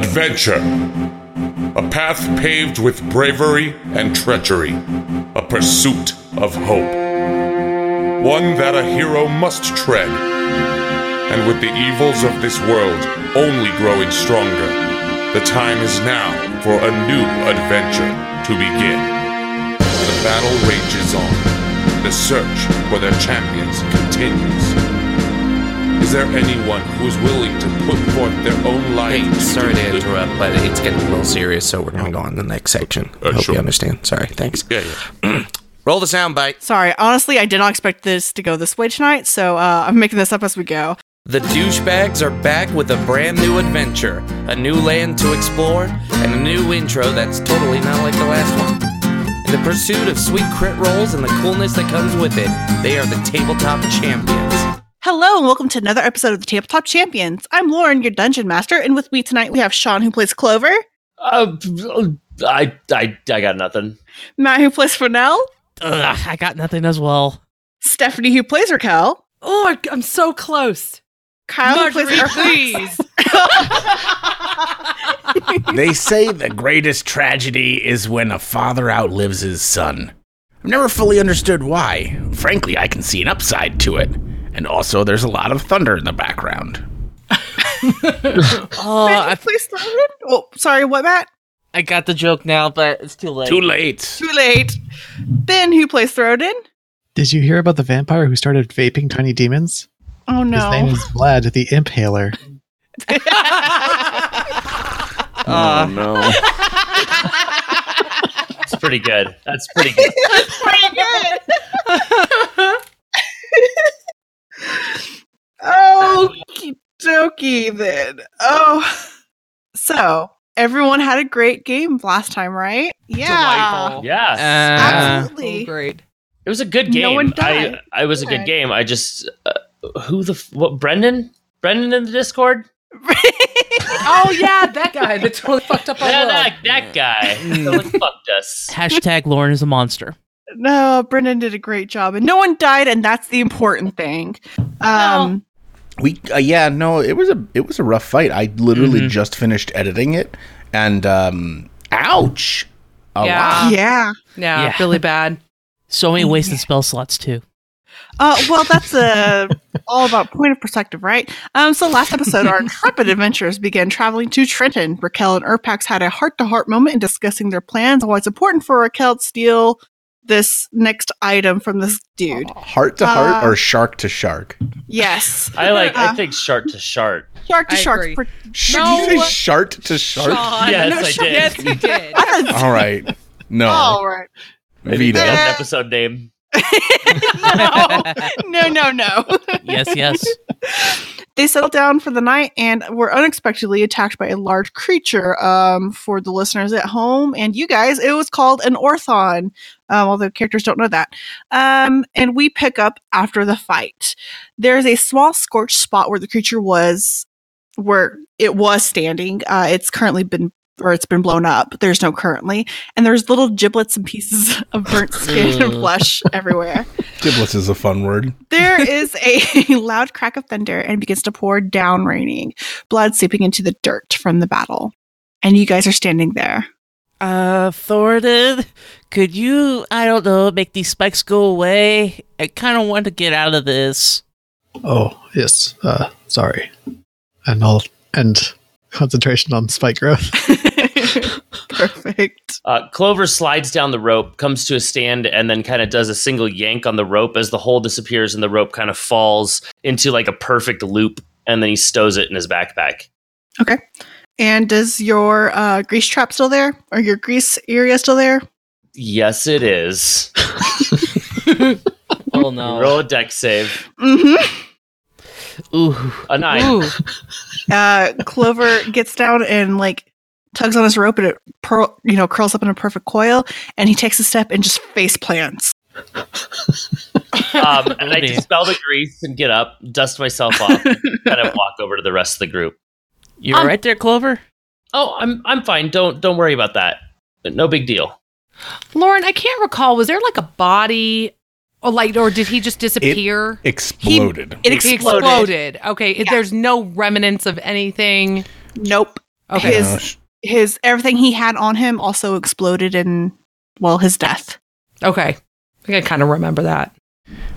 Adventure. A path paved with bravery and treachery. A pursuit of hope. One that a hero must tread. And with the evils of this world only growing stronger, the time is now for a new adventure to begin. The battle rages on. The search for their champions continues. Is there anyone who is willing to put forth their own life? Hey, to sorry do to interrupt, but it's getting a little serious, so we're gonna go on to the next section. Uh, Hope sure. you understand. Sorry, thanks. Yeah, yeah. Roll the sound bite. Sorry, honestly, I did not expect this to go this way tonight, so uh, I'm making this up as we go. The douchebags are back with a brand new adventure, a new land to explore, and a new intro that's totally not like the last one. In the pursuit of sweet crit rolls and the coolness that comes with it, they are the tabletop champions. Hello, and welcome to another episode of the Tabletop Champions. I'm Lauren, your dungeon master, and with me tonight we have Sean, who plays Clover, Uh, I, I, I got nothing. Matt, who plays Fennel, Ugh, I got nothing as well. Stephanie, who plays Raquel, Oh, I- I'm so close. Kyle, who plays Marjorie, please. They say the greatest tragedy is when a father outlives his son. I've never fully understood why. Frankly, I can see an upside to it. And also, there's a lot of thunder in the background. Oh, Matt, who I, plays Thornton? Oh, sorry, what, Matt? I got the joke now, but it's too late. Too late. Too late. Ben, who plays Throden? Did you hear about the vampire who started vaping tiny demons? Oh no. His name is Vlad the Impaler. Uh, no. It's pretty good. That's pretty good. That's pretty good. Okie dokie then. Oh. So, everyone had a great game last time, right? Yeah. Delightful. Yeah, uh, Absolutely. Oh, great. it was a good game. No one died. I was a Good. good game. I just, uh, who the what? Brendan, Brendan in the Discord. Oh yeah, that guy that totally fucked up our Yeah, world. that that guy. Totally fucked us. hashtag Lauren is a monster. no, Brendan did a great job, and no one died, and that's the important thing. Um, We uh, yeah no it was a it was a rough fight. I literally Mhm. just finished editing it, and um, ouch. A Yeah. lot. yeah. yeah, Yeah. really bad. So many wasted spell slots too. Uh, well, that's uh, all about point of perspective, right? Um, so last episode, our intrepid adventurers began traveling to Trenton. Raquel and Urpax had a heart-to-heart moment in discussing their plans and why it's important for Raquel to steal this next item from this dude. Heart to heart Uh, or shark to shark? Yes, I like. I Uh, think shark to shart. shark to I shark. agree. Sh- No. Did you say shart to shark? Sean. Yes, no, I shut- did. Yes, he did. All right. No. all right. Maybe Vito. Uh, an episode name. no, no, no, no. yes, yes. they settled down for the night and were unexpectedly attacked by a large creature. Um, for the listeners at home and you guys, it was called an orthon. Um, although characters don't know that. Um, and we pick up after the fight. There's a small scorched spot where the creature was, where it was standing. Uh, it's currently been. Or it's been blown up. There's no currently, and there's little giblets and pieces of burnt skin and flesh everywhere. Giblets is a fun word. There is a loud crack of thunder and begins to pour down raining, blood seeping into the dirt from the battle. And you guys are standing there. Uh, Thornton, could you, I don't know, make these spikes go away? I kind of want to get out of this. Oh, yes. Uh, sorry. And I'll end concentration on spike growth. Perfect. Uh, Clover slides down the rope, comes to a stand, and then kind of does a single yank on the rope as the hole disappears and the rope kind of falls into like a perfect loop. And then he stows it in his backpack. Okay. And is your uh, grease trap still there? Or your grease area still there? Yes, it is. Oh no. Roll a deck save. Mm-hmm. Ooh. A nine. Ooh, Uh, Clover gets down and like tugs on his rope and it pearl, you know, curls up in a perfect coil. And he takes a step and just face plants. Um, and I dear. dispel the grease and get up, dust myself off, and kind of walk over to the rest of the group. You Um, right there, Clover? Oh, I'm I'm fine. Don't don't worry about that. No big deal. Lauren, I can't recall. Was there like a body, or like, or did he just disappear? Exploded. It exploded. exploded. Okay, Yeah. there's no remnants of anything. Nope. Okay. His- Uh, His everything he had on him also exploded in well his death. Okay. I think I kind of remember that.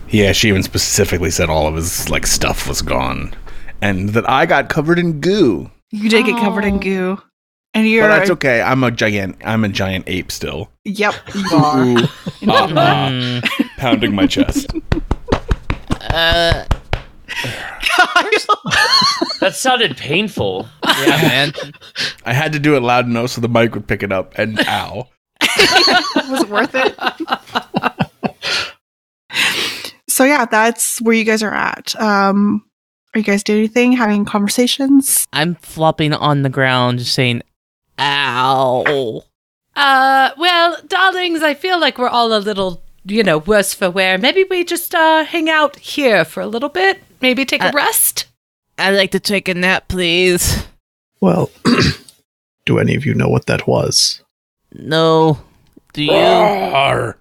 yeah, she even specifically said all of his like stuff was gone, and that I got covered in goo. You did get covered in Oh. goo, and you're But that's okay. I'm a giant. I'm a giant ape still. yep you are. Ooh, pounding my chest. uh, That sounded painful. yeah, man. I had to do it loud enough so the mic would pick it up. And ow. was it worth it? so yeah, that's where you guys are at. Um, are you guys doing anything? Having conversations? I'm flopping on the ground, just saying, "Ow." Uh, well, darlings, I feel like we're all a little, you know, worse for wear. Maybe we just uh hang out here for a little bit. Maybe take a Uh, rest. I'd like to take a nap, please. Well, do any of you know what that was? No. Do you? Roar.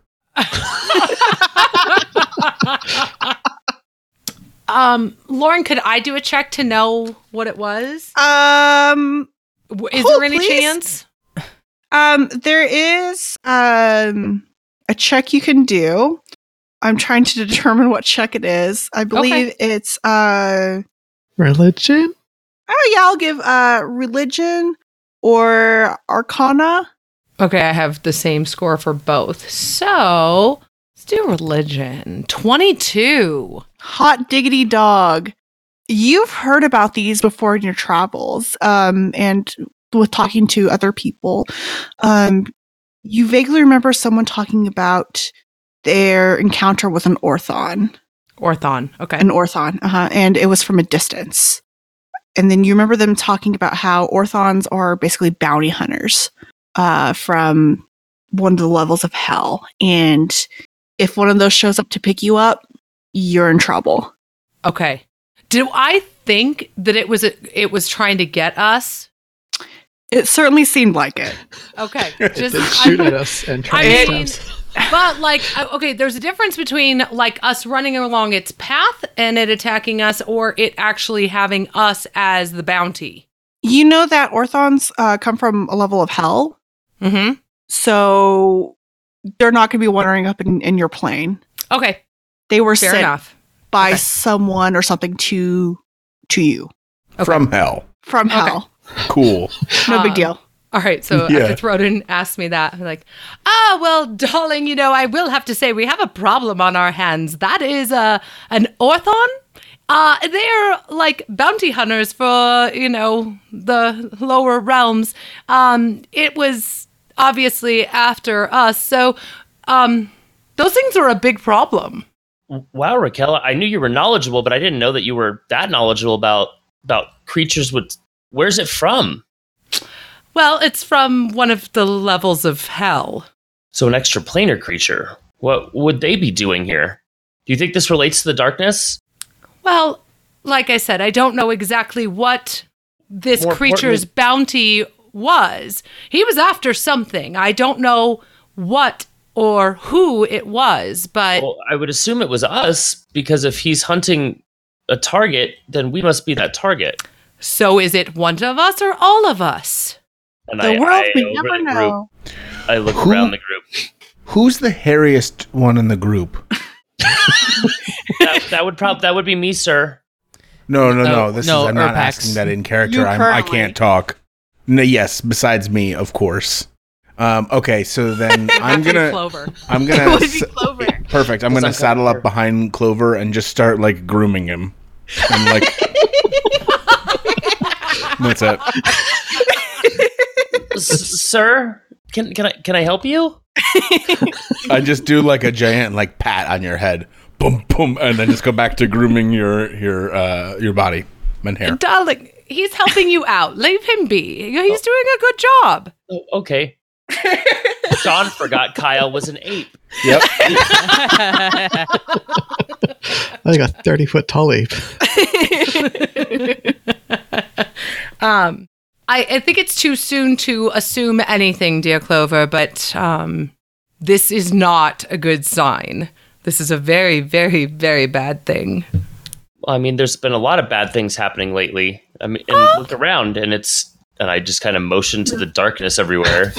um, Lauren, could I do a check to know what it was? Um, W- Is oh, there any please? chance? um, there is um a check you can do. I'm trying to determine what check it is. I believe it's uh Religion? oh yeah, I'll give uh religion or arcana. Okay, I have the same score for both. So let's do religion. 22. Hot diggity dog. You've heard about these before in your travels, um, and with talking to other people. Um, you vaguely remember someone talking about their encounter with an orthon, Orthon. Okay. an orthon, uh-huh, and it was from a distance. And then you remember them talking about how orthons are basically bounty hunters uh, from one of the levels of hell, and if one of those shows up to pick you up, you're in trouble. Okay. Do I think that it was a, it was trying to get us? It certainly seemed like it. Okay. It Just did I- shoot at us and try I to mean- us. but like uh, okay, there's a difference between like us running along its path and it attacking us or it actually having us as the bounty. You know that orthons uh, come from a level of hell, Mhm. so they're not going to be wandering up in, in your plane. Okay. They were Fair sent enough. by Okay. someone or something to to you Okay. From hell. from Okay. Hell. Cool. No big Um, deal. All right, so Yeah. after Throden asked me that, I'm like, ah, well, darling, you know, I will have to say we have a problem on our hands. That is uh, an orthon. Uh, they're like bounty hunters for, you know, the lower realms. Um, it was obviously after us, so um, those things are a big problem. Wow, Raquel, I knew you were knowledgeable, but I didn't know that you were that knowledgeable about about creatures with. Where's it from? Well, it's from one of the levels of hell. So an extraplanar creature. What would they be doing here? Do you think this relates to the darkness? Well, like I said, I don't know exactly what this More creature's bounty was. He was after something. I don't know what or who it was, but Well, I would assume it was us because if he's hunting a target, then we must be that target. So is it one of us or all of us? And The I, world I, we over never the know. Group, I look Who- around the group. Who's the hairiest one in the group? That, that would prob that would be me, sir. No, no, no. No, This no, is I'm not Urpax. asking that in character. I'm, I can't talk. No, yes, besides me, of course. Um, okay, so then I'm gonna Clover. I'm gonna s- Clover. perfect. I'm gonna I'm saddle Clover. up behind Clover and just start like grooming him. And like What's up? S- sir, can can I can I help you? I just do like a giant like pat on your head. Boom boom and then just go back to grooming your your uh your body and hair. Darling, he's helping you out. Leave him be. He's doing a good job. Oh, okay. Sean forgot Kyle was an ape. Yep. I got a 30 foot tall ape. Um, I, I think it's too soon to assume anything, dear Clover, but um, this is not a good sign. This is a very, very, very bad thing. I mean, there's been a lot of bad things happening lately. I mean, and look around, and it's. and I just kind of motion to the darkness everywhere.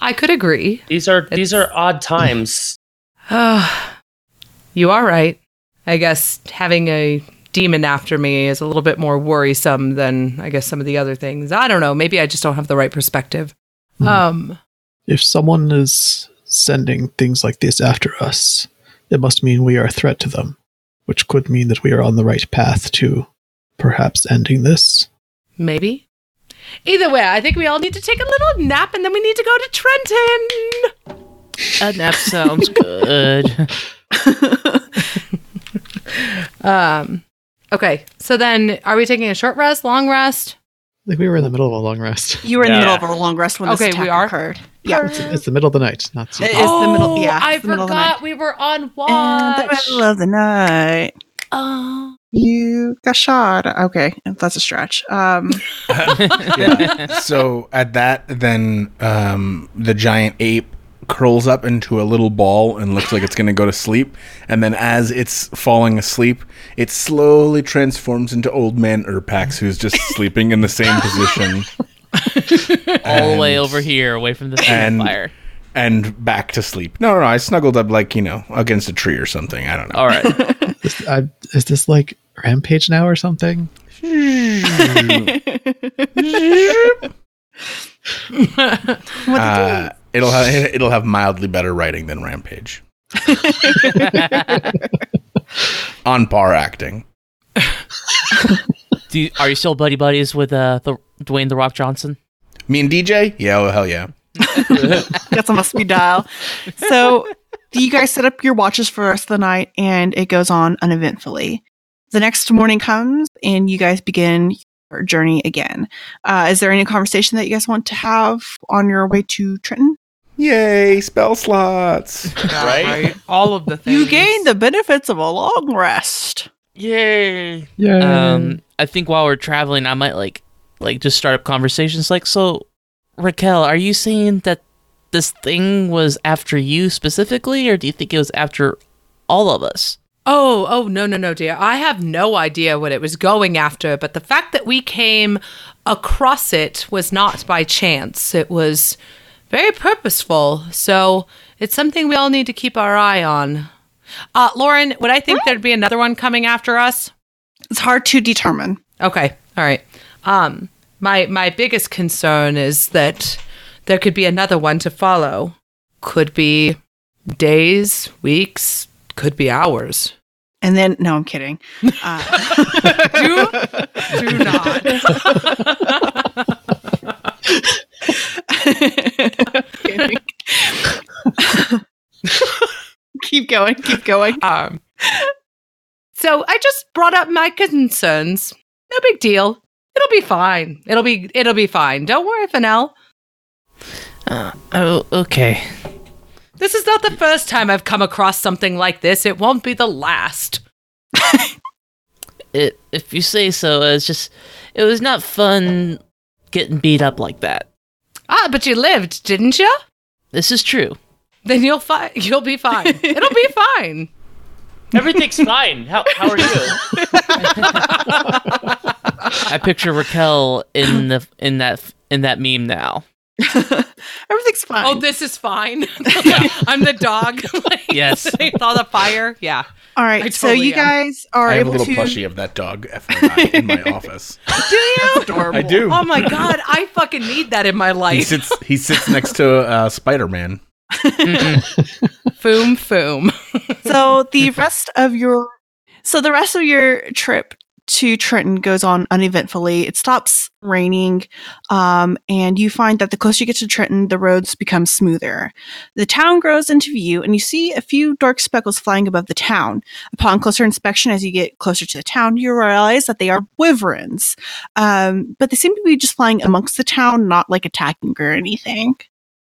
I could agree. These are these are odd times. you are right. I guess having a demon after me is a little bit more worrisome than I guess some of the other things. I don't know. Maybe I just don't have the right perspective. Hmm. Um, If someone is sending things like this after us, it must mean we are a threat to them, which could mean that we are on the right path to perhaps ending this. maybe. Either way, I think we all need to take a little nap and then we need to go to Trenton. A nap sounds good. Um, okay, so then are we taking a short rest, long rest? I think we were in the middle of a long rest. You were in the middle of a long rest when Okay, this attack we are? occurred. Yeah. It's, it's the middle of the night, not super. It is the middle. Yeah, Oh, I the middle of the forgot we were on watch. In the middle of the night, Oh. you got shot. Okay, that's a stretch. Um, Yeah. so at that, then um, the giant ape curls up into a little ball and looks like it's going to go to sleep. And then as it's falling asleep, it slowly transforms into old man Urpax, who's just sleeping in the same position All the way over here, away from the and- fire. and back to sleep. No, no, no. I snuggled up like, you know, against a tree or something. I don't know. All right. Is, I, is this like Rampage now or something? Uh, it'll have it'll have mildly better writing than Rampage. On par acting. Do you, are you still buddy buddies with uh, the Dwayne the Rock Johnson? Me and DJ? Yeah, oh, hell yeah. That's on must be dial. So you guys set up your watches for the rest of the night and it goes on uneventfully. The next morning comes and you guys begin your journey again. Uh, is there any conversation that you guys want to have on your way to Trenton? Yay, spell slots. Right? All of the things. You gain the benefits of a long rest. Yay! Yeah. Um, I think while we're traveling, I might like like just start up conversations. Like, so Raquel, are you saying that this thing was after you specifically, or do you think it was after all of us? Oh, oh, no, no, no, dear. I have no idea what it was going after, but the fact that we came across it was not by chance. It was very purposeful. So it's something we all need to keep our eye on. Uh, Lauren, would I think there'd be another one coming after us? It's hard to determine. Okay. All right. Um, my my biggest concern is that there could be another one to follow. Could be days, weeks, could be hours. And then, no, I'm kidding. Uh, Do do not. keep going, keep going. Um, so I just brought up my concerns. No big deal. It'll be fine. It'll be it'll be fine. Don't worry, Fennel. Uh, oh, okay. This is not the first time I've come across something like this. It won't be the last. It, if you say so, it's just it was not fun getting beat up like that. Ah, but you lived, didn't you? This is true. Then you'll fi- you'll be fine. It'll be fine. Everything's fine. How, how are you? I picture Raquel in the in that in that meme now. Everything's fine. Oh, this is fine. I'm the dog. like, Yes. With all the fire. Yeah. All right, I so you am. guys are I have a little to. plushie of that dog FYI, in my office. Do you? I do. Oh my god, I fucking need that in my life. He life. sits he sits next to uh, Spider Man. Foom foom. so the rest of your so the rest of your trip to Trenton goes on uneventfully. It stops raining, um, and you find that the closer you get to Trenton, the roads become smoother. The town grows into view, and you see a few dark speckles flying above the town. Upon closer inspection, as you get closer to the town, you realize that they are wyverns, um, but they seem to be just flying amongst the town, not like attacking or anything.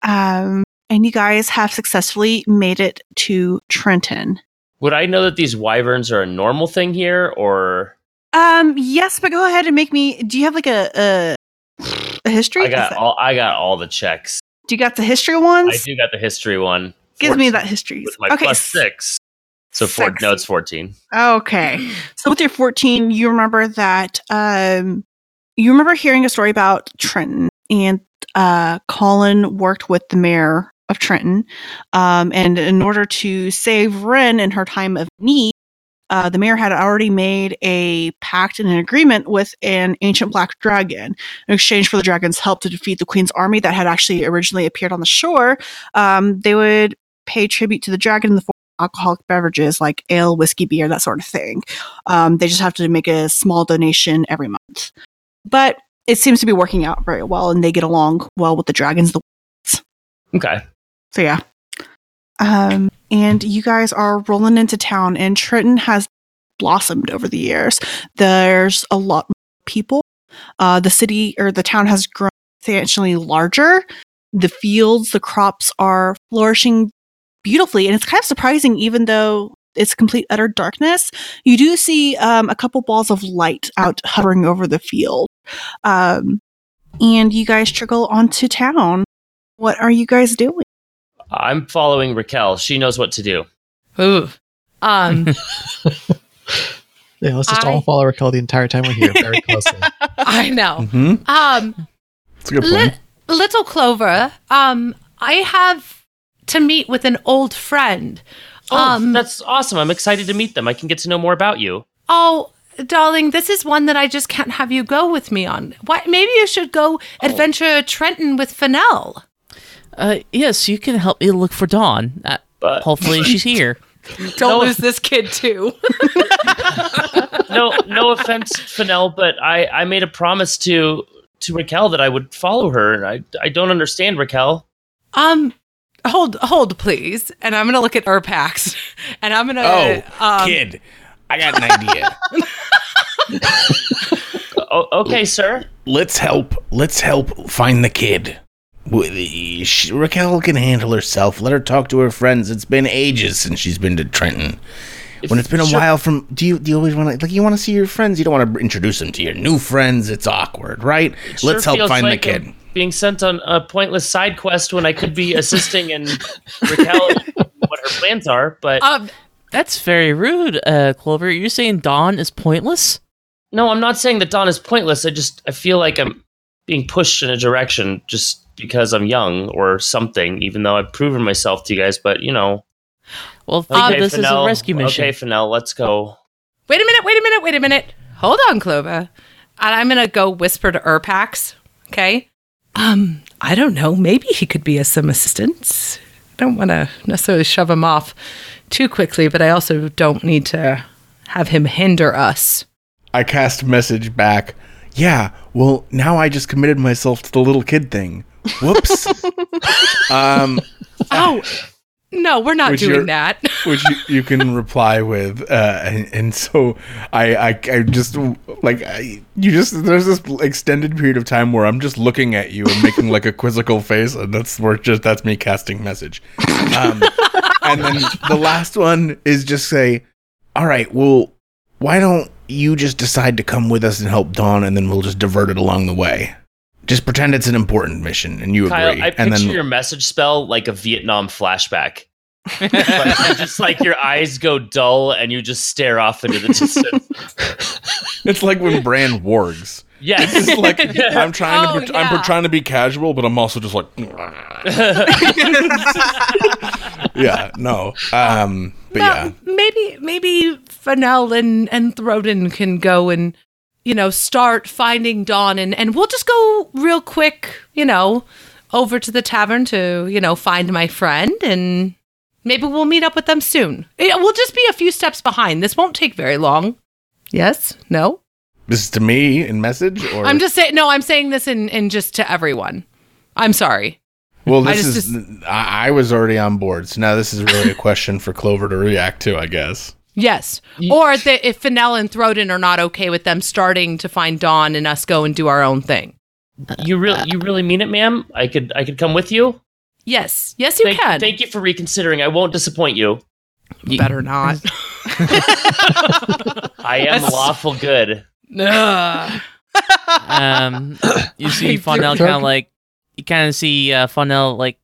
Um, and you guys have successfully made it to Trenton. Would I know that these wyverns are a normal thing here, or Um, yes, but go ahead and make me. Do you have like a a, a history? I got all I got all the checks. do you got the history ones? I do got the history one. Give me that history. with my okay. plus six. So four, no, it's fourteen. Okay. So with your 14, you remember that um you remember hearing a story about Trenton, and uh, Colin worked with the mayor of Trenton, um, and in order to save Ren in her time of need, uh, the mayor had already made a pact and an agreement with an ancient black dragon in exchange for the dragon's help to defeat the queen's army that had actually originally appeared on the shore. Um, they would pay tribute to the dragon in the form of alcoholic beverages like ale, whiskey, beer, that sort of thing. Um, they just have to make a small donation every month. But it seems to be working out very well, and they get along well with the dragons. The okay. So yeah. Um, and you guys are rolling into town, and Trenton has blossomed over the years. There's a lot more people. Uh, the city or the town has grown substantially larger. The fields, the crops are flourishing beautifully, and it's kind of surprising, even though it's complete utter darkness. You do see um, a couple balls of light out hovering over the field, um, and you guys trickle onto town. What are you guys doing? I'm following Raquel. She knows what to do. Ooh. Um, Yeah, let's just I- all follow Raquel the entire time we're here, very closely. I know. hmm Um, That's a good point. Li- little Clover, um, I have to meet with an old friend. Oh, um, that's awesome. I'm excited to meet them. I can get to know more about you. oh, darling, this is one that I just can't have you go with me on. Why? Maybe you should go adventure Trenton with Fennel. Uh, yes, you can help me look for Dawn. Uh, But hopefully she's here. Don't No. lose this kid too. no, no offense, Fennel, but I, I made a promise to to Raquel that I would follow her, and I, I don't understand Raquel. um, hold, hold, please. And I'm gonna look at Urpax, and I'm gonna. Oh, um, kid, I got an idea. O- okay, sir. let's help. Let's help find the kid. W- she- Raquel can handle herself. Let her talk to her friends. It's been ages since she's been to Trenton. When it's been a Sure. while from, do you do you always want to like you want to see your friends? You don't want to introduce them to your new friends. It's awkward, right? Sure Let's help find like the I'm kid. Being sent on a pointless side quest when I could be assisting in Raquel what her plans are, but Um, That's very rude, uh, Clover. You're saying Dawn is pointless? no, I'm not saying that Dawn is pointless. I just I feel like I'm being pushed in a direction just because I'm young or something, even though I've proven myself to you guys, but you know. Well, Okay, of this Fennel. as a rescue mission. Okay, Fennel, let's go. wait a minute, wait a minute, wait a minute. Hold on, Clover. And I'm gonna go whisper to Urpax. Okay. Um, I don't know. Maybe he could be of some assistance. I don't want to necessarily shove him off too quickly, but I also don't need to have him hinder us. I cast message back. Yeah, well, now I just committed myself to the little kid thing. Whoops. um, Oh, no, we're not doing that. which you, you can reply with, uh, and, and so I, I, I just like I, you just there's this extended period of time where I'm just looking at you and making like a quizzical face, and that's where just that's me casting message. Um, and then the last one is just say, all right, well, why don't you just decide to come with us and help Dawn, and then we'll just divert it along the way. Just pretend it's an important mission, and you Kyle, agree. I and picture then your message spell like a Vietnam flashback. like, and just like your eyes go dull and you just stare off into the distance. it's like when Bran wargs. Yes. It's like I'm trying Oh, to pre- I'm yeah. trying to be casual, but I'm also just like yeah, no. Um but Well, yeah. maybe maybe Fennel and and Throden can go and you know start finding Dawn, and and we'll just go real quick, you know, over to the tavern to you know find my friend, and maybe we'll meet up with them soon. Yeah, we'll just be a few steps behind. This won't take very long. Yes? No? This is to me in message or I'm just saying. No, I'm saying this in in just to everyone. I'm sorry. Well, I this just- is I, I was already on board. So now this is really a question for Clover to react to, I guess. Yes. Or that if Fennel and Throden are not okay with them starting to find Dawn and us go and do our own thing. you really you really mean it, ma'am? I could I could come with you? Yes. Yes, you thank, can. thank you for reconsidering. I won't disappoint you. you Better not. I am lawful good. Um, you see I Fondell do. kind of like you kind of see uh, Fondell like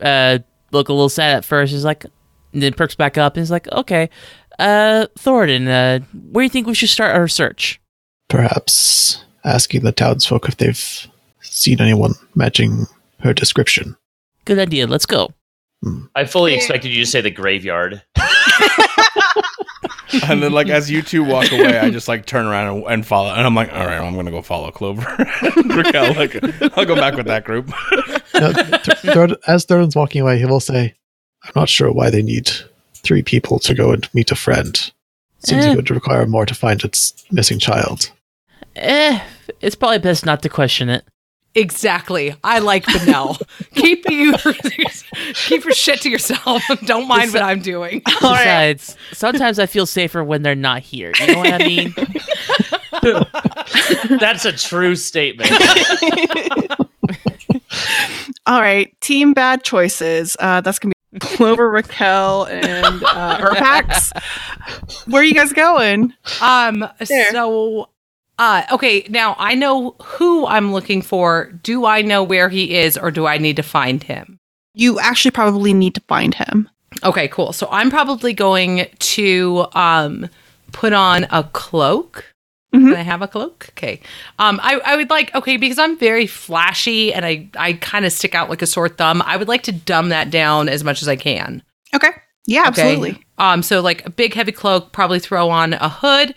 uh look a little sad at first. He's like, and then perks back up and he's like, okay, uh, Thornton, uh, where do you think we should start our search? Perhaps asking the townsfolk if they've seen anyone matching her description. Good idea. Let's go. I fully expected you to say the graveyard. and then like as you two walk away, I just like turn around and, and follow, and I'm like, all right, I'm gonna go follow Clover. Raquel, like, I'll go back with that group. Now, Th- Thord- as Thurin's walking away, he will say, I'm not sure why they need three people to go and meet a friend. Seems Eh. it would require more to find its missing child. Eh, it's probably best not to question it. Exactly. I like Benel. keep you keep your shit to yourself. Don't mind what I'm doing. Besides, sometimes I feel safer when they're not here. You know what I mean? That's a true statement. All right, team bad choices. Uh, that's gonna be Clover, Raquel, and uh, Urpax. Where are you guys going? Um There. so uh okay, now I know who I'm looking for. Do I know where he is or do I need to find him? You actually probably need to find him. Okay, cool. So I'm probably going to um put on a cloak. Mhm. Can I have a cloak? Okay. Um I, I would like okay, because I'm very flashy and I, I kind of stick out like a sore thumb, I would like to dumb that down as much as I can. Okay. Yeah, Okay? absolutely. Um so like a big heavy cloak, probably throw on a hood,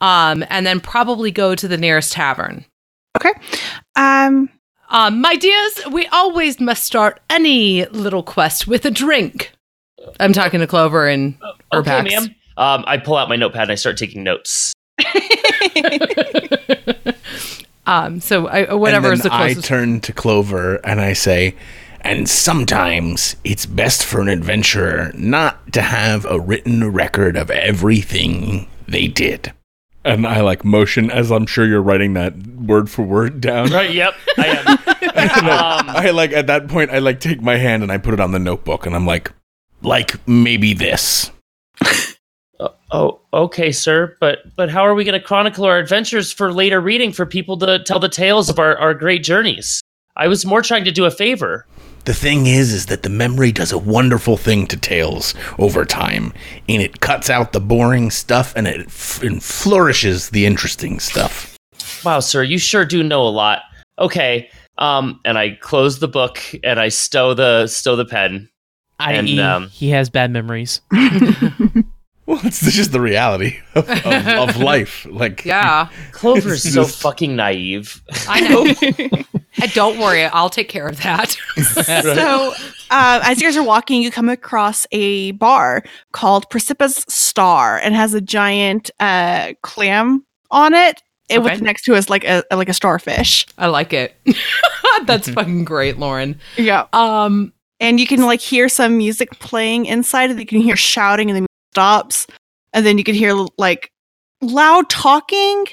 um, and then probably go to the nearest tavern. Okay. Um, Um, my dears, we always must start any little quest with a drink. I'm talking to Clover and okay, ma'am. Um, I pull out my notepad and I start taking notes. um, so I, whatever and is then the I turn to Clover and I say, and sometimes it's best for an adventurer not to have a written record of everything they did. And I like motion as I'm sure you're writing that word for word down. Right? Yep, I am. um, I like at that point I like take my hand and I put it on the notebook and I'm like, like maybe this. Oh, okay, sir. But but how are we going to chronicle our adventures for later reading for people to tell the tales of our, our great journeys? I was more trying to do a favor. The thing is, is that the memory does a wonderful thing to tales over time, and it cuts out the boring stuff and it f- and flourishes the interesting stuff. Wow, sir, you sure do know a lot. Okay. Um, and I close the book and I stow the stow the pen. And, I.e., um, he has bad memories. Well, it's just the reality of, of, of life. Like, yeah, Clover's It's so just- fucking naive. I know. Uh, Don't worry, I'll take care of that. so uh, as you guys are walking, you come across a bar called Precipitous Star and has a giant uh, clam on it. It Okay. with next to us like a like a starfish. I like it. That's fucking great, Lauren. Yeah. Um, and you can like hear some music playing inside and you can hear shouting and the music stops and then you can hear like loud talking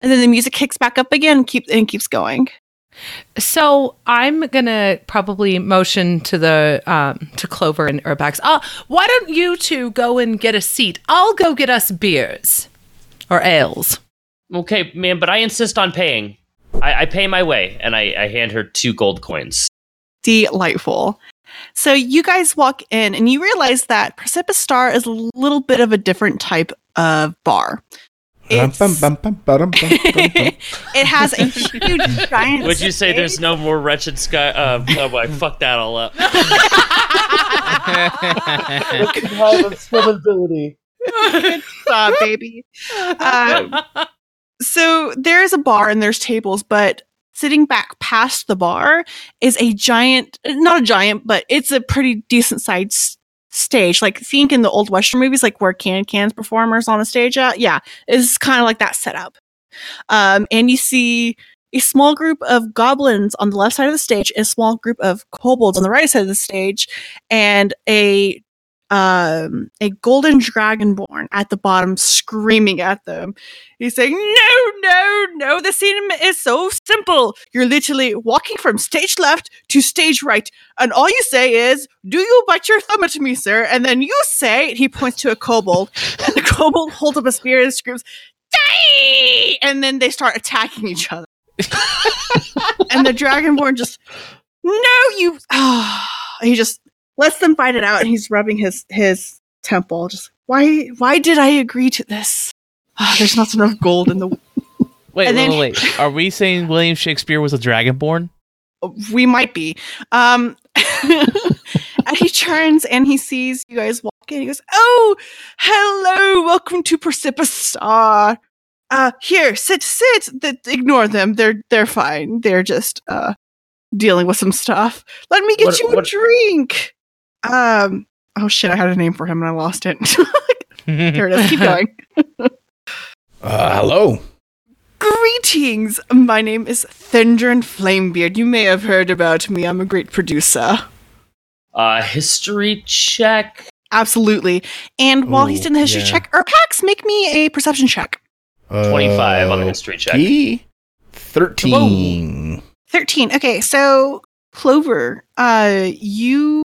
and then the music kicks back up again and keep and keeps going So I'm gonna probably motion to the um, to Clover and Urpax. Uh, why don't you two go and get a seat? I'll go get us beers or ales. Okay, man, but I insist on paying. I, I pay my way, and I, I hand her two gold coins. delightful so you guys walk in and you realize that precipitous star is a little bit of a different type of bar it has a huge giant Would you say stage. there's no more wretched sky? Uh, oh boy, fuck that all up. Stop, baby. Um, so there's a bar and there's tables, but sitting back past the bar is a giant, not a giant, but it's a pretty decent sized stage. Like think in the old Western movies, like where Can Can's performers on the stage at. Yeah, it's kind of like that setup. Um, and you see a small group of goblins on the left side of the stage, a small group of kobolds on the right side of the stage, and a um a golden dragonborn at the bottom screaming at them. He's saying, No, no, no, the scene is so simple. You're literally walking from stage left to stage right, and all you say is, Do you bite your thumb at me, sir? And then you say, he points to a kobold, and the kobold holds up a spear and screams, Die! And then they start attacking each other. and the dragonborn just, No, you he just lets them fight it out and he's rubbing his his temple just why why did i agree to this Ah, there's not enough gold in the Wait, And wait, then- wait. Are we saying William Shakespeare was a dragonborn? we might be. Um, and he turns and he sees you guys walk in. He goes, "Oh, hello, welcome to Precipitous Star. Uh, here, sit, sit. Th- ignore them. They're they're fine. They're just uh dealing with some stuff. Let me get What- you a what- drink. Um, oh shit, I had a name for him and I lost it. Here it is. Keep going. Uh, hello. Greetings. My name is Thendron Flamebeard. You may have heard about me. I'm a great producer. Uh, history check. Absolutely. And while he's doing the history yeah. check, Urpax, make me a perception check. 25 on the Uh, history check. P? 13. 13. Okay, so Clover, uh you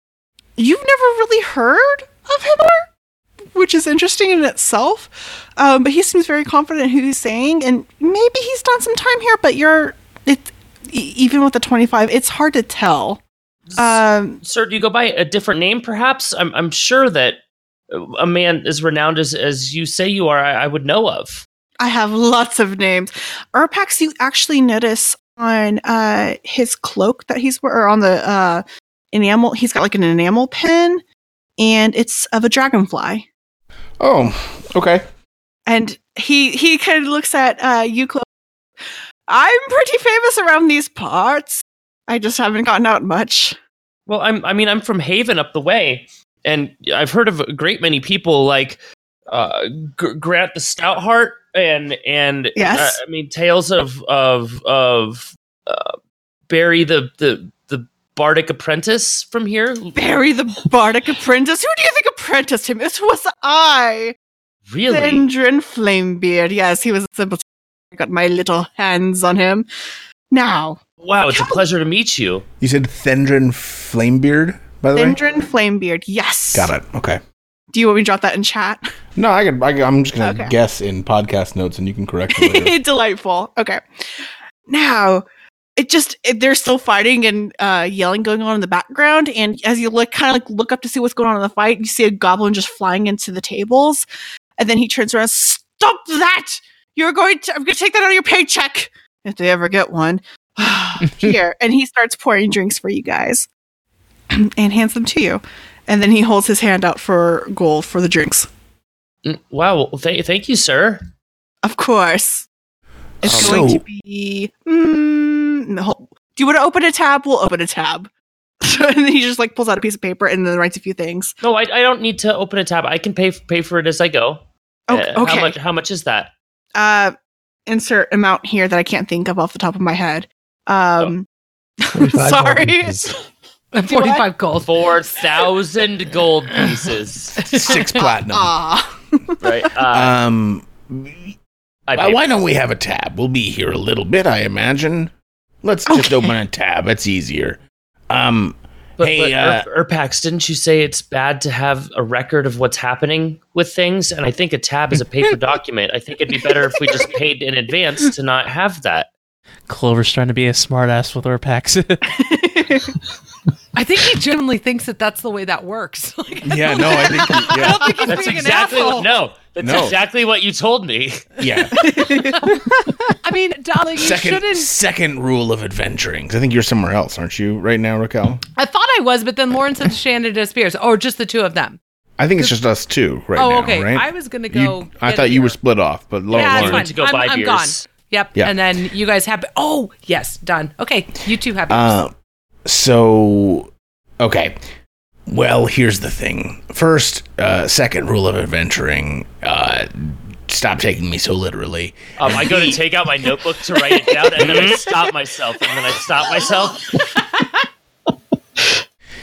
you've never really heard of him before, which is interesting in itself. Um, but he seems very confident in who he's saying, and maybe he's done some time here, but you're it even with the 25, it's hard to tell. Um Sir, do you go by a different name, perhaps? I'm, I'm sure that a man as renowned as, as you say you are, I, I would know of. I have lots of names. Urpax, you actually notice on uh his cloak that he's wearing, or on the uh enamel, he's got like an enamel pin, and it's of a dragonfly. Oh, okay. And he he kind of looks at uh you, Clo. I'm pretty famous around these parts. I just haven't gotten out much. Well, I'm, I mean, I'm from Haven up the way, and I've heard of a great many people like uh, G- Grant the Stoutheart and and Yes. uh, I mean tales of of of uh, Barry the the the Bardic Apprentice from here. Barry the Bardic Apprentice. Who do you think apprenticed him? It was I. Really? Thendron Flamebeard. Yes, he was a simple. I got my little hands on him. Now, wow, it's a pleasure to meet you. You said Thendrin Flamebeard, by the way? Thendrin Flamebeard. Yes. Got it. Okay. Do you want me to drop that in chat? No, I can, I, I'm just going to Okay. guess in podcast notes and you can correct me. Delightful. Okay. Now, it just it, they're still fighting and uh, yelling going on in the background, and as you look, kind of like look up to see what's going on in the fight, you see a goblin just flying into the tables, and then he turns around. Stop that! You're going to. I'm going to take that out of your paycheck if they ever get one. Here, and he starts pouring drinks for you guys, and hands them to you, and then he holds his hand out for gold for the drinks. Mm, Wow, th- thank you, sir. Of course. It's So- going to be. Mm, no. Do you want to open a tab? We'll open a tab. and he just like pulls out a piece of paper and then writes a few things. No, I, I don't need to open a tab. I can pay pay for it as I go. Oh, Uh, okay. How much? How much is that? Uh, insert amount here that I can't think of off the top of my head. Um, 45 sorry. oranges. 45 gold. Four thousand gold pieces. Six platinum. Ah, Right. Uh, Um, I why why don't we have a tab? We'll be here a little bit, I imagine. Let's just open a tab. It's easier. Um, But, Hey, but uh, Ur- Urpax, didn't you say it's bad to have a record of what's happening with things? And I think a tab is a paper document. I think it'd be better if we just paid in advance to not have that. Clover's trying to be a smartass with Urpax. I think he genuinely thinks that that's the way that works. Like, yeah, no, I think, I yeah, don't think he's That's being exactly an asshole. what. No, that's No. exactly what you told me. yeah. I mean, darling, you Second, shouldn't. second rule of adventuring. I think you're somewhere else, aren't you, right now, Raquel? I thought I was, but then Lauren said Shannon disappears, or just the two of them. I think it's just us two right oh, now, okay. right? I was gonna You- go. I thought you were split off, but Lauren, Yeah, it's Lauren- to go I'm, buy I'm beers. gone. Yep. Yeah. And then you guys have. Oh, yes, done. Okay, you two have. Uh, so, okay. Well, here's the thing. First, uh, second rule of adventuring: uh, stop taking me so literally. Um, I go to take out my notebook to write it down, and then I stop myself, and then I stop myself.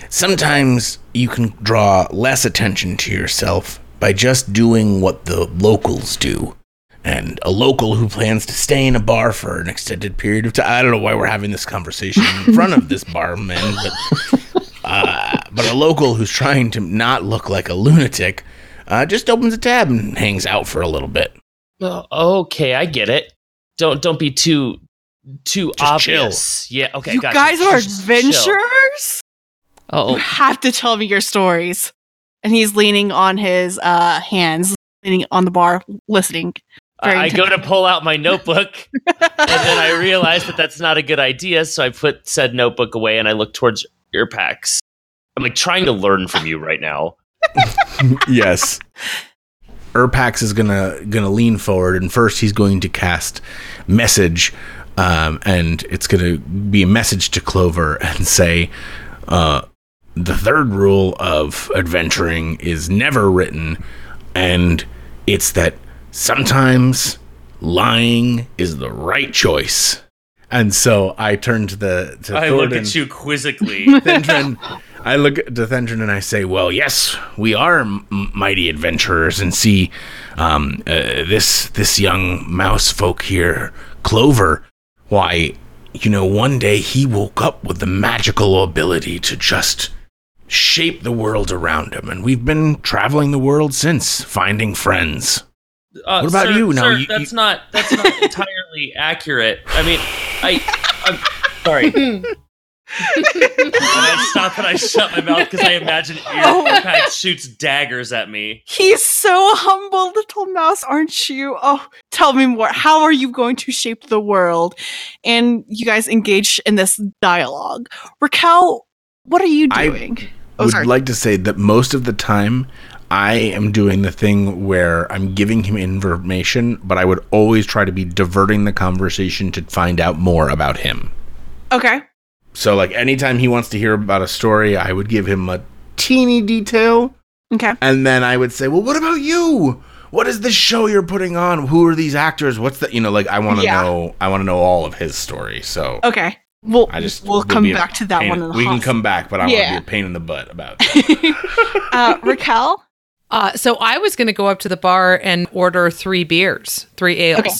Sometimes you can draw less attention to yourself by just doing what the locals do. And a local who plans to stay in a bar for an extended period of time. I don't know why we're having this conversation in front of this barman, but uh, but a local who's trying to not look like a lunatic uh, just opens a tab and hangs out for a little bit. Okay, I get it. Don't don't be too too Just chill. obvious. Yeah. Okay. you gotcha. guys are Just chill. adventurers. You oh, have to tell me your stories. And he's leaning on his uh hands, leaning on the bar, listening. Very I go to pull out my notebook, and then I realize that that's not a good idea. So I put said notebook away, and I look towards Urpax. I'm like trying to learn from you right now. yes. Urpax is gonna gonna lean forward, and first he's going to cast message, um, and it's gonna be a message to Clover and say, uh, the third rule of adventuring is never written, and it's that sometimes lying is the right choice. And so I turn to the to I look at you quizzically. Thentrin, I look at to Thentrin and I say, "Well, yes, we are m- mighty adventurers, and see um, uh, this this young mouse folk here, Clover. Why, you know, one day he woke up with the magical ability to just shape the world around him, and we've been traveling the world since, finding friends. Uh, What about sir- you? Now, sir, you- that's not that's not entirely accurate. I mean, I I'm sorry. and I stop and I shut my mouth because I imagine Oh. Urpax shoots daggers at me. He's so humble, little mouse, aren't you? Oh, tell me more. How are you going to shape the world? And you guys engage in this dialogue. Raquel, what are you I doing? oh, would sorry. like to say that most of the time I am doing the thing where I'm giving him information, but I would always try to be diverting the conversation to find out more about him. okay. So, like, anytime he wants to hear about a story, I would give him a teeny detail, Okay. and then I would say, Well, what about you? What is this show you're putting on? Who are these actors? What's the, you know, like, I want to Yeah. know, I want to know all of his story. So, Okay. We'll I just, we'll would come back to that one in the We can come back, but I want Yeah. to be a pain in the butt about that. uh, Raquel. Uh, so I was going to go up to the bar and order three beers, three ales. Okay.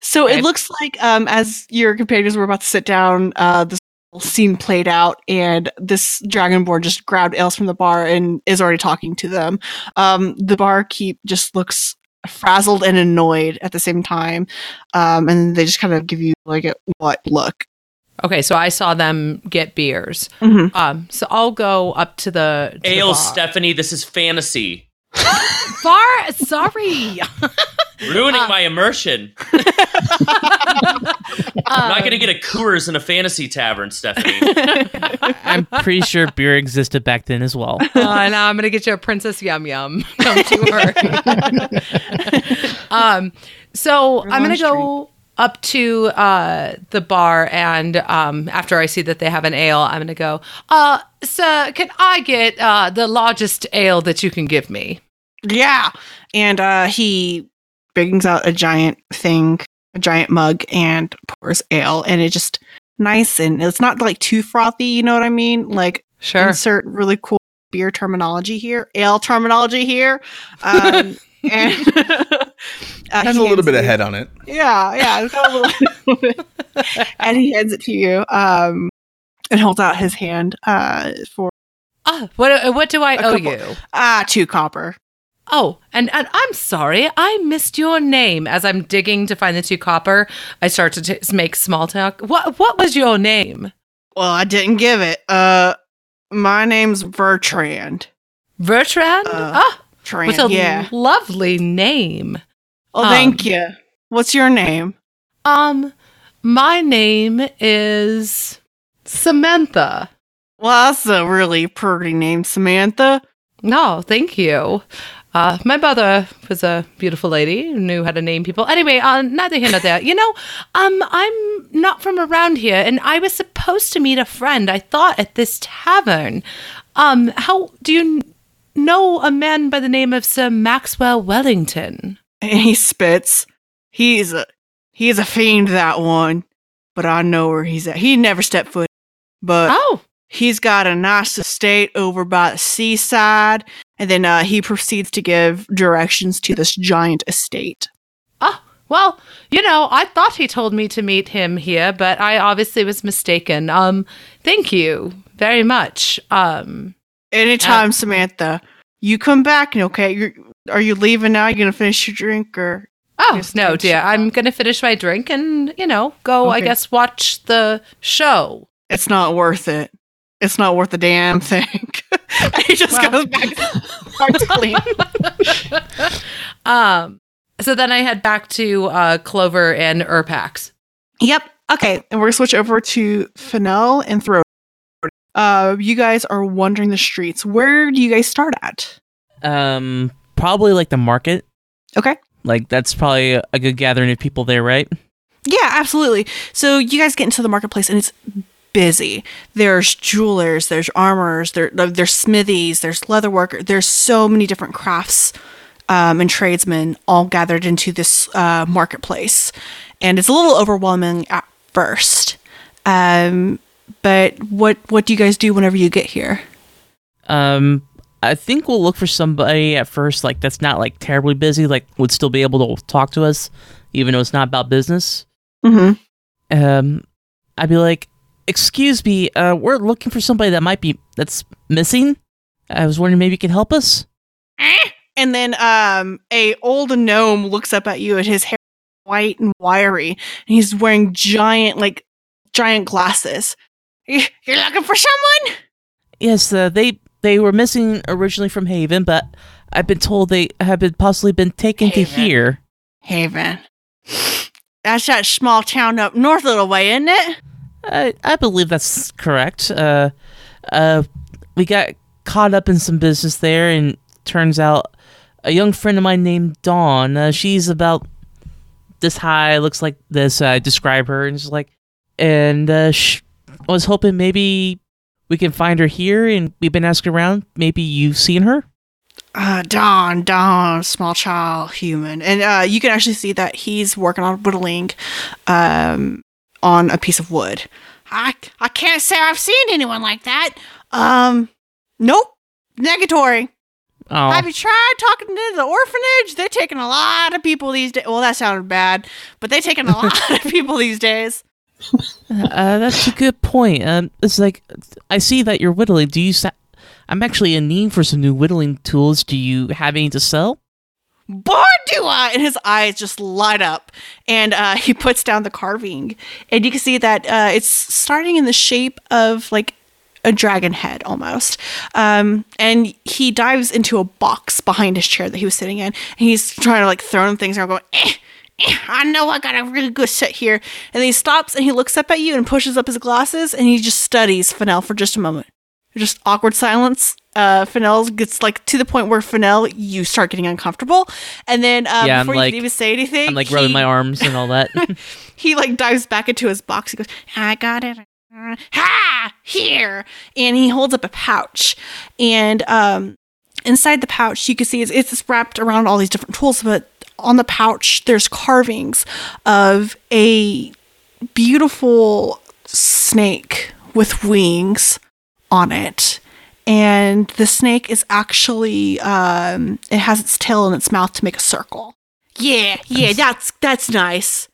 So Okay. it looks like um, as your companions were about to sit down, uh, this whole scene played out, and this dragonborn just grabbed ales from the bar and is already talking to them. Um, the barkeep just looks frazzled and annoyed at the same time, um, and they just kind of give you like a what look. Okay, so I saw them get beers. Mhm. Um, so I'll go up to the to the Ale, bar. Stephanie, this is fantasy. Bar, sorry. Ruining Uh, my immersion. I'm not gonna get a Coors in a fantasy tavern, Stephanie. I'm pretty sure beer existed back then as well. uh, now I'm gonna get you a princess yum yum. Don't you worry. um, so Your I'm gonna go up to uh, the bar, and um, after I see that they have an ale, I'm gonna go. Uh, sir, can I get uh, the largest ale that you can give me? Yeah, and uh, he brings out a giant thing, a giant mug, and pours ale, and it just nice and it's not like too frothy. You know what I mean? Like Sure. insert really cool beer terminology here, ale terminology here, um, and uh, Has a little bit of head on it. Yeah, yeah, it's got a little bit. and he hands it to you, um, and holds out his hand uh, for Ah, what what do I owe couple- you? ah two copper. Oh, and, and I'm sorry, I missed your name. As I'm digging to find the two copper, I start to t- make small talk. What what was your name? Well, I didn't give it. Uh, my name's Bertrand. Bertrand? Uh, ah, Trand, what's a yeah. lovely name. Oh, um, thank you. What's your name? Um, my name is Samantha. Well, that's a really pretty name, Samantha. No, thank you. Uh, my mother was a beautiful lady who knew how to name people. Anyway, uh, neither here nor there. You know, um, I'm not from around here, and I was supposed to meet a friend. I thought at this tavern. Um, how do you n- know a man by the name of Sir Maxwell Wellington? And he spits. He's a he's a fiend, that one. But I know where he's at. He never stepped foot. But Oh, he's got a nice estate over by the seaside. And then uh, he proceeds to give directions to this giant estate. ah, well, you know, I thought he told me to meet him here, but I obviously was mistaken. Um, thank you very much. Um, Anytime, Samantha. You come back, okay, you're, are you leaving now? You gonna finish your drink, or Oh no, dear! I'm gonna finish my drink and you know go. I guess watch the show. it's not worth it? It's not worth the damn thing. And he just Well- goes back, starts clean. Um, So then I head back to uh, Clover and Urpax. Yep. Okay, and we're gonna switch over to Fennel and Throat. Uh, you guys are wandering the streets. Where do you guys start at? Um, probably like the market. Okay. Like that's probably a, a good gathering of people there, right? Yeah, absolutely. So you guys get into the marketplace and it's busy. There's jewelers, there's armorers, there there's smithies, there's leather worker. There's so many different crafts um, and tradesmen all gathered into this uh, marketplace, and it's a little overwhelming at first. Um, but what what do you guys do whenever you get here? Um, I think we'll look for somebody at first, like that's not like terribly busy, like would still be able to talk to us, even though it's not about business. Mm-hmm. Um, I'd be like, "Excuse me, uh, we're looking for somebody that might be that's missing. I was wondering maybe you could help us." And then um, a old gnome looks up at you, and his hair is white and wiry, and he's wearing giant like giant glasses. "You- You're looking for someone? Yes, uh, they they were missing originally from Haven, but I've been told they have been possibly been taken to here. Haven. That's that small town up north a little way, isn't it? I I believe that's correct. Uh, uh, we got caught up in some business there, and turns out a young friend of mine named Dawn. Uh, she's about this high, looks like this. I describe her, and she's like, and uh, sh- I was hoping maybe we can find her here, and we've been asking around. Maybe you've seen her. Uh, Don, small child, human, and uh, you can actually see that he's working on whittling, um, on a piece of wood. I I can't say I've seen anyone like that. Um, nope, negatory. Oh, Have you tried talking to the orphanage? They're taking a lot of people these days. Well, that sounded bad, but they're taking a lot of people these days. Uh, that's a good point. Um, it's like I see that you're whittling. Do you? Sa- I'm actually in need for some new whittling tools. Do you have any to sell? Boy, do I! And his eyes just light up. And uh, he puts down the carving. And you can see that uh, it's starting in the shape of like a dragon head almost. Um, and he dives into a box behind his chair that he was sitting in. And he's trying to like throw things around, going, eh, eh, I know I got a really good set here. And then he stops and he looks up at you and pushes up his glasses and he just studies Fennel for just a moment. Just awkward silence. Uh, Fennel gets like to the point where Fennel, you start getting uncomfortable, and then uh, Yeah, I'm before you like- can even say anything, I'm like rubbing my arms and all that. he like dives back into his box. He goes, I got it. Ha! Here. And he holds up a pouch. And um inside the pouch you can see it's, it's wrapped around all these different tools, but on the pouch there's carvings of a beautiful snake with wings on it. And the snake is actually um it has its tail in its mouth to make a circle. Yeah, yeah, that's that's nice.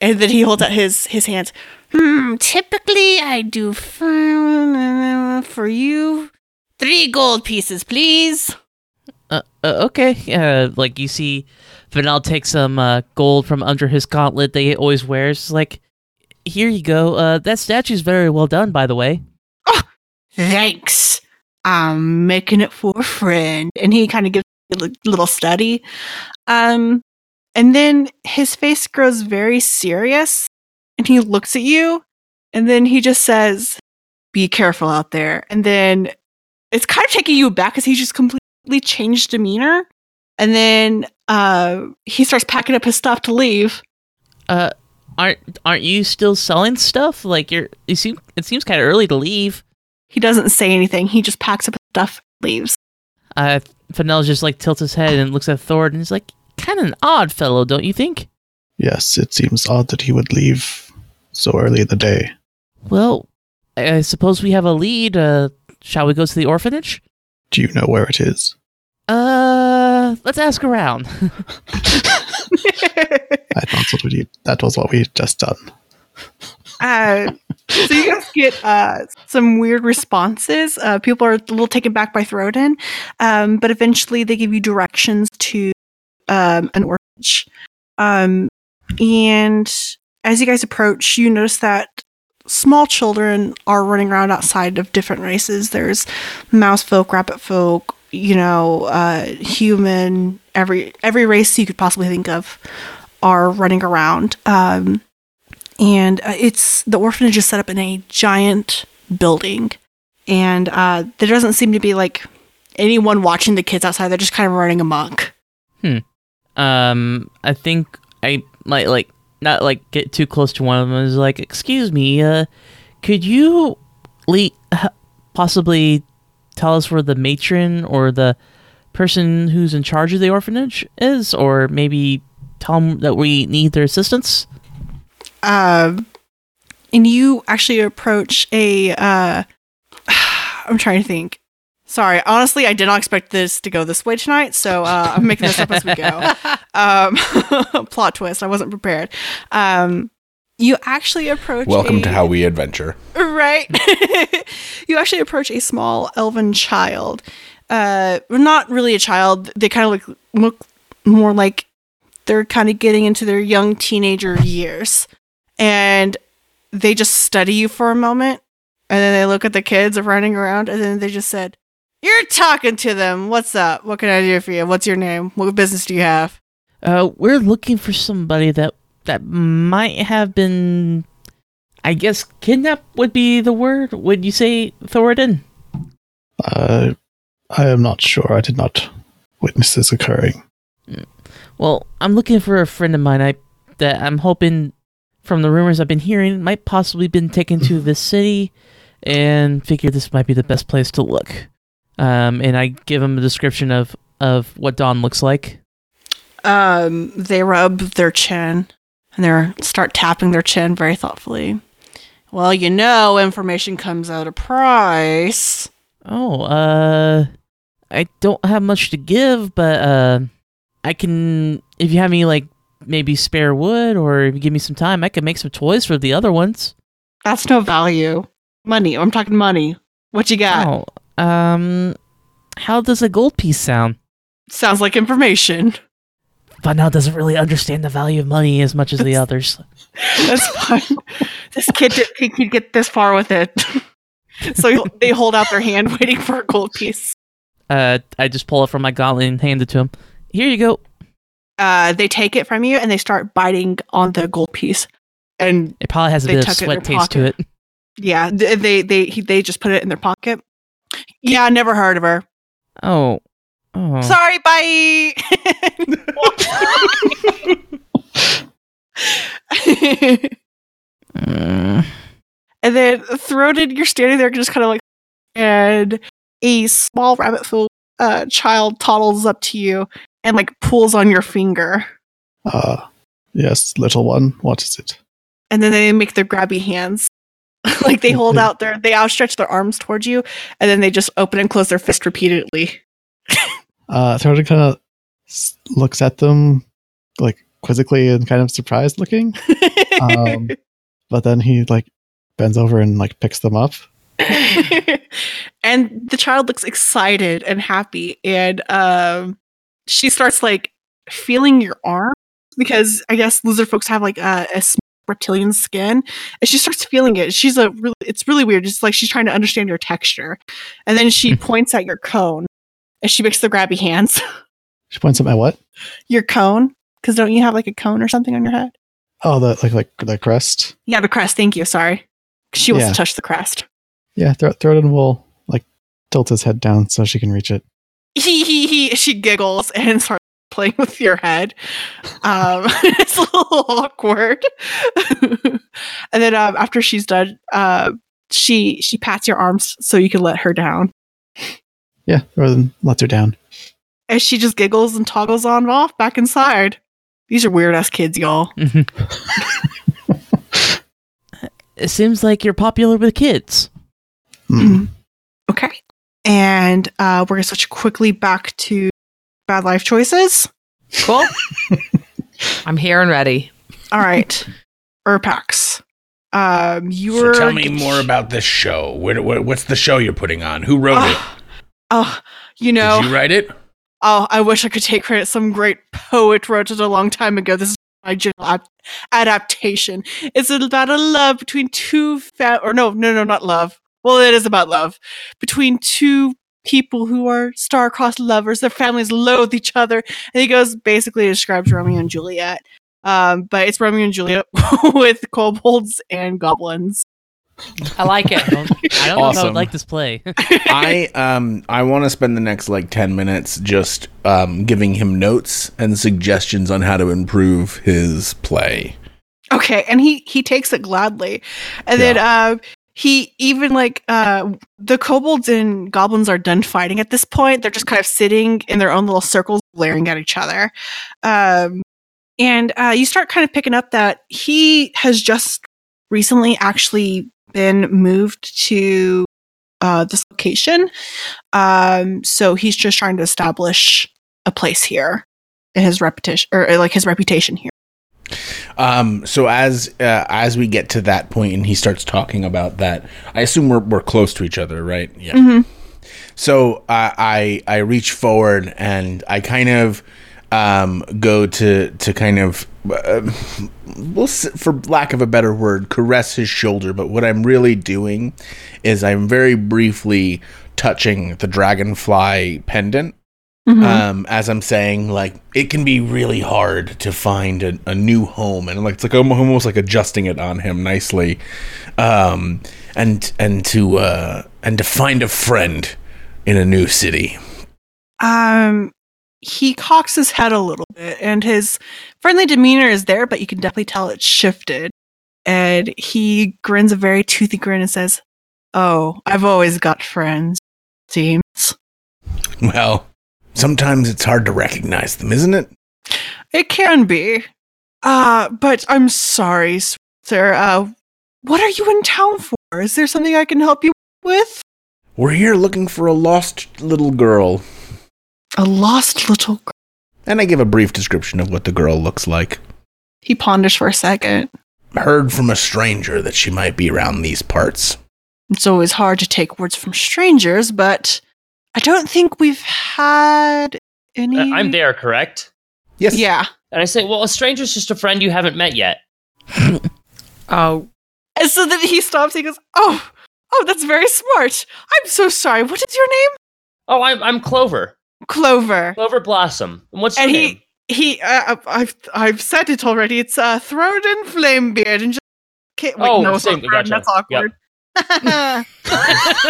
And then he holds out his his hands. Hmm. Typically, I do for, for you three gold pieces, please. uh, uh, okay. Uh, like you see, Fennel take some uh, gold from under his gauntlet that he always wears. Like, here you go. Uh, that statue's very well done, by the way. Thanks. I'm making it for a friend. And he kind of gives a little study. Um, and then his face grows very serious and he looks at you and then he just says, Be careful out there. And then it's kind of taking you back because he just completely changed demeanor. And then uh, he starts packing up his stuff to leave. Uh, aren't aren't you still selling stuff? Like you're you seem it seems kind of early to leave. He doesn't say anything. He just packs up his stuff leaves. Uh, Fennel just like tilts his head and looks at Thord and is like, kind of an odd fellow, don't you think? Yes, it seems odd that he would leave so early in the day. Well, I I suppose we have a lead. Uh, shall we go to the orphanage? Do you know where it is? Uh, let's ask around. I thought that's what we that was what we had just done. Uh, so you guys get uh, some weird responses. Uh, people are a little taken back by Throwden, um, but eventually they give you directions to um, an orphanage. Um, and as you guys approach, you notice that small children are running around outside of different races. There's mouse folk, rabbit folk, you know, uh, human, every every race you could possibly think of are running around. Um, and uh, it's the orphanage is set up in a giant building, and uh, there doesn't seem to be like anyone watching the kids outside. They're just kind of running amok. Hmm. Um, I think I might like not like get too close to one of them. Is like, excuse me, uh, could you le- possibly tell us where the matron or the person who's in charge of the orphanage is, or maybe tell them that we need their assistance? Um, and you actually approach a. Uh, I'm trying to think. Sorry, honestly, I did not expect this to go this way tonight, so uh, I'm making this up as we go. Um, plot twist. I wasn't prepared. Um, you actually approach. Welcome a- to How We Adventure. right you actually approach a small elven child uh not really a child they kind of like look more like they're kind of getting into their young teenager years and they just study you for a moment and then they look at the kids running around and then they just said you're talking to them what's up what can i do for you what's your name what business do you have Uh, we're looking for somebody that that might have been, I guess, kidnapped would be the word. Would you say, Thoradin? Uh, I am not sure. I did not witness this occurring. Well, I'm looking for a friend of mine. I that I'm hoping, from the rumors I've been hearing, might possibly been taken to this city, and figure this might be the best place to look. Um, and I give him a description of of what Dawn looks like. um they rub their chin and they start tapping their chin very thoughtfully well you know information comes at a price Oh, uh, I don't have much to give, but uh, I can. If you have any like maybe spare wood, or if you give me some time, I could make some toys for the other ones. that's no value money i'm talking money what you got Oh, um, how does a gold piece sound? sounds like information Fennel doesn't really understand the value of money as much as the others. that's fine this kid did think he'd get this far with it so they hold out their hand waiting for a gold piece Uh, I just pull it from my gauntlet and hand it to him. Here you go. Uh, they take it from you and they start biting on the gold piece and It probably has a They bit of tuck it in sweat taste to it. yeah th- they they he- they just put it in their pocket yeah never heard of her Oh, oh. Sorry, bye. Mm. and then throated, you're standing there just kind of like, and a small rabbit filled uh, child toddles up to you and like pulls on your finger. Uh, yes, little one. What is it? And then they make their grabby hands. like they hold out their, they outstretch their arms towards you, and then they just open and close their fist repeatedly. Uh, Thornton kind of looks at them, like quizzically and kind of surprised looking. Um, but then he like bends over and like picks them up. and the child looks excited and happy and um she starts like feeling your arm because i guess lizard folks have like a, a reptilian skin and she starts feeling it. She's a really it's really weird. It's like she's trying to understand your texture and then she hmm. points at your cone and she makes the grabby hands. She points at my what? your cone because don't you have like a cone or something on your head? Oh, the like like the crest. yeah the crest. Thank you. Sorry. She wants Yeah. to touch the crest. Yeah, Thor- Thornton will like tilt his head down so she can reach it. He he he she giggles and starts playing with your head. Um it's a little awkward. And then um, after she's done uh she she pats your arms so you can let her down. Yeah, Thornton lets her down. and she just giggles and toggles on and off back inside. These are weird ass kids y'all. It seems like you're popular with kids. Hmm. okay and uh we're gonna switch quickly back to bad life choices Cool. I'm here and ready. all right urpax um you So tell me more about this show. What, what, what's the show you're putting on? Who wrote it? oh, oh you know Did you write it? Oh, I wish I could take credit. Some great poet wrote it a long time ago. This is my general ap- adaptation. It's about a love between two fa- or no, no, no, not love. Well, it is about love between two people who are star-crossed lovers. Their families loathe each other. And he goes basically describes Romeo and Juliet. Um, but it's Romeo and Juliet with kobolds and goblins. I like it. I don't know if I'd like this play. I um I want to spend the next like 10 minutes just um giving him notes and suggestions on how to improve his play. Okay, and he he takes it gladly, and then uh, he even like uh, the kobolds and goblins are done fighting at this point. They're just kind of sitting in their own little circles, glaring at each other. Um, and uh, you start kind of picking up that he has just recently actually been moved to uh, this location. Um, so he's just trying to establish a place here, and his reputation or like his reputation here. Um so as uh, as we get to that point and he starts talking about that, I assume we're we're close to each other, right? Yeah. Mhm. So I I I reach forward and I kind of um go to to kind of uh, we'll for lack of a better word caress his shoulder but what i'm really doing is i'm very briefly touching the dragonfly pendant um, as I'm saying, like it can be really hard to find a, a new home, and like it's like I'm almost like adjusting it on him nicely, um, and and to uh, and to find a friend in a new city. um he cocks his head a little bit and his friendly demeanor is there but you can definitely tell it's shifted. And he grins a very toothy grin and says oh i've always got friends. Seems. Well, sometimes it's hard to recognize them, isn't it? it can be. Uh but i'm sorry sir. Uh what are you in town for? Is there something i can help you with? We're here looking for a lost little girl, a lost little girl? And I give a brief description of what the girl looks like. he ponders for a second. Heard from a stranger that she might be around these parts. It's always hard to take words from strangers, but I don't think we've had any. Uh, I'm there, correct? Yes. Yeah. And I say, well, a stranger's just a friend you haven't met yet. Oh, And so then he stops. He goes, "Oh, oh, that's very smart. I'm so sorry. What is your name? Oh, I'm, I'm Clover. Clover." Clover Blossom. And what's your And name? he he. Uh, I've I've said it already. It's uh, Throden Flamebeard. And just okay, wait, Oh, no, same- gotcha. That's awkward.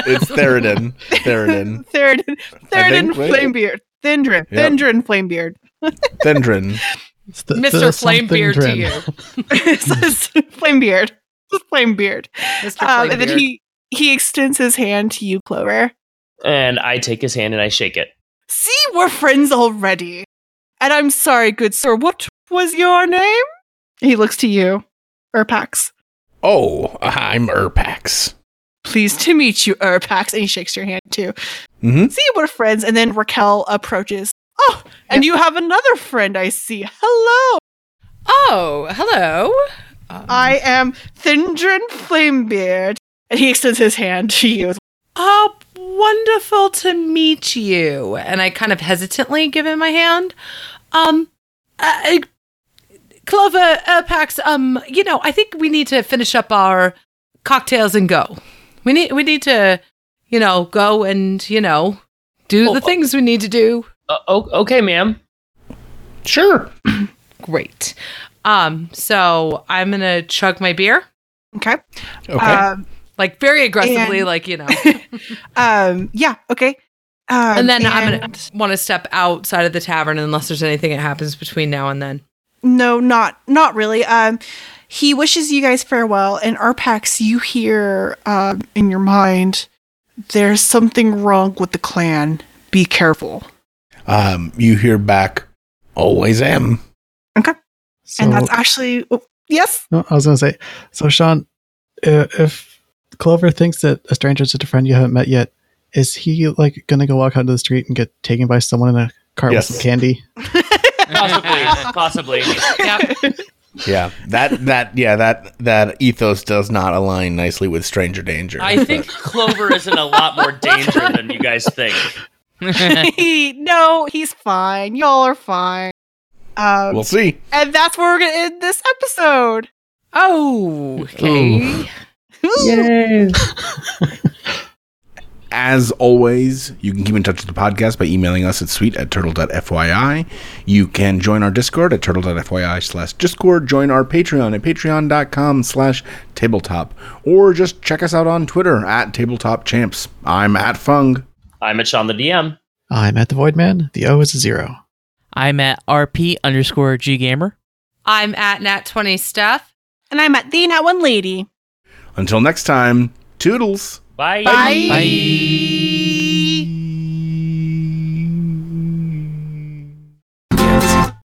It's Theridin. Theridin. Theoden, Theoden think, right? Flamebeard. Thindrin, Yep. Thindrin Flamebeard. Thindrin. It's the- Mr. the something Flamebeard to you. it says Flamebeard. Just Flamebeard. Mr. Um, and then he he extends his hand to you, Clover. and I take his hand and I shake it. See, we're friends already. And I'm sorry, good sir. What was your name? He looks to you, Urpax. Oh, I'm Urpax. Pleased to meet you, Urpax. And he shakes your hand too. Mm-hmm. See, we're friends. And then Raquel approaches. Oh, and you have another friend I see. Hello. Oh, hello. Um, I am Thindrin Flamebeard. And he extends his hand to you. Oh, wonderful to meet you. And I kind of hesitantly give him my hand. Um, uh, Clover, uh, Pax, um, you know, I think we need to finish up our cocktails and go. We need, we need to, you know, go and, you know, do Oh, the things we need to do. Uh, okay, ma'am. Sure. Great. Um, so I'm gonna chug my beer, Okay. Okay. Um, like very aggressively, And- like, you know. um, yeah, okay. Um, and then I'm gonna want to step outside of the tavern unless there's anything that happens between now and then. No, not not really. Um, he wishes you guys farewell, and Urpax, you hear um, in your mind, there's something wrong with the clan. Be careful. um, you hear back. Always am. So, and that's actually oh, yes. no, I was going to say, so Sean, i- if Clover thinks that a stranger is just a friend you haven't met yet, is he like going to go walk out into the street and get taken by someone in a cart Yes. with some candy? Possibly. possibly. Yep. Yeah. That that yeah that that ethos does not align nicely with stranger danger. I think Clover is in a lot more danger than you guys think. he, no, he's fine. Y'all are fine. Um, we'll see. and that's where we're gonna end this episode. Oh, okay. A- as always, you can keep in touch with the podcast by emailing us at sweet at turtle.fyi. You can join our Discord at turtle.fyi slash Discord. Join our Patreon at patreon.com slash tabletop. Or just check us out on Twitter at tabletop champs. I'm at Fung. I'm at Sean the DM. I'm at the Void Man. The O is a zero. I'm at RP underscore G Gamer. I'm at Nat20 Stuff. And I'm at the Nat One Lady. Until next time, toodles. Bye. Bye. Bye.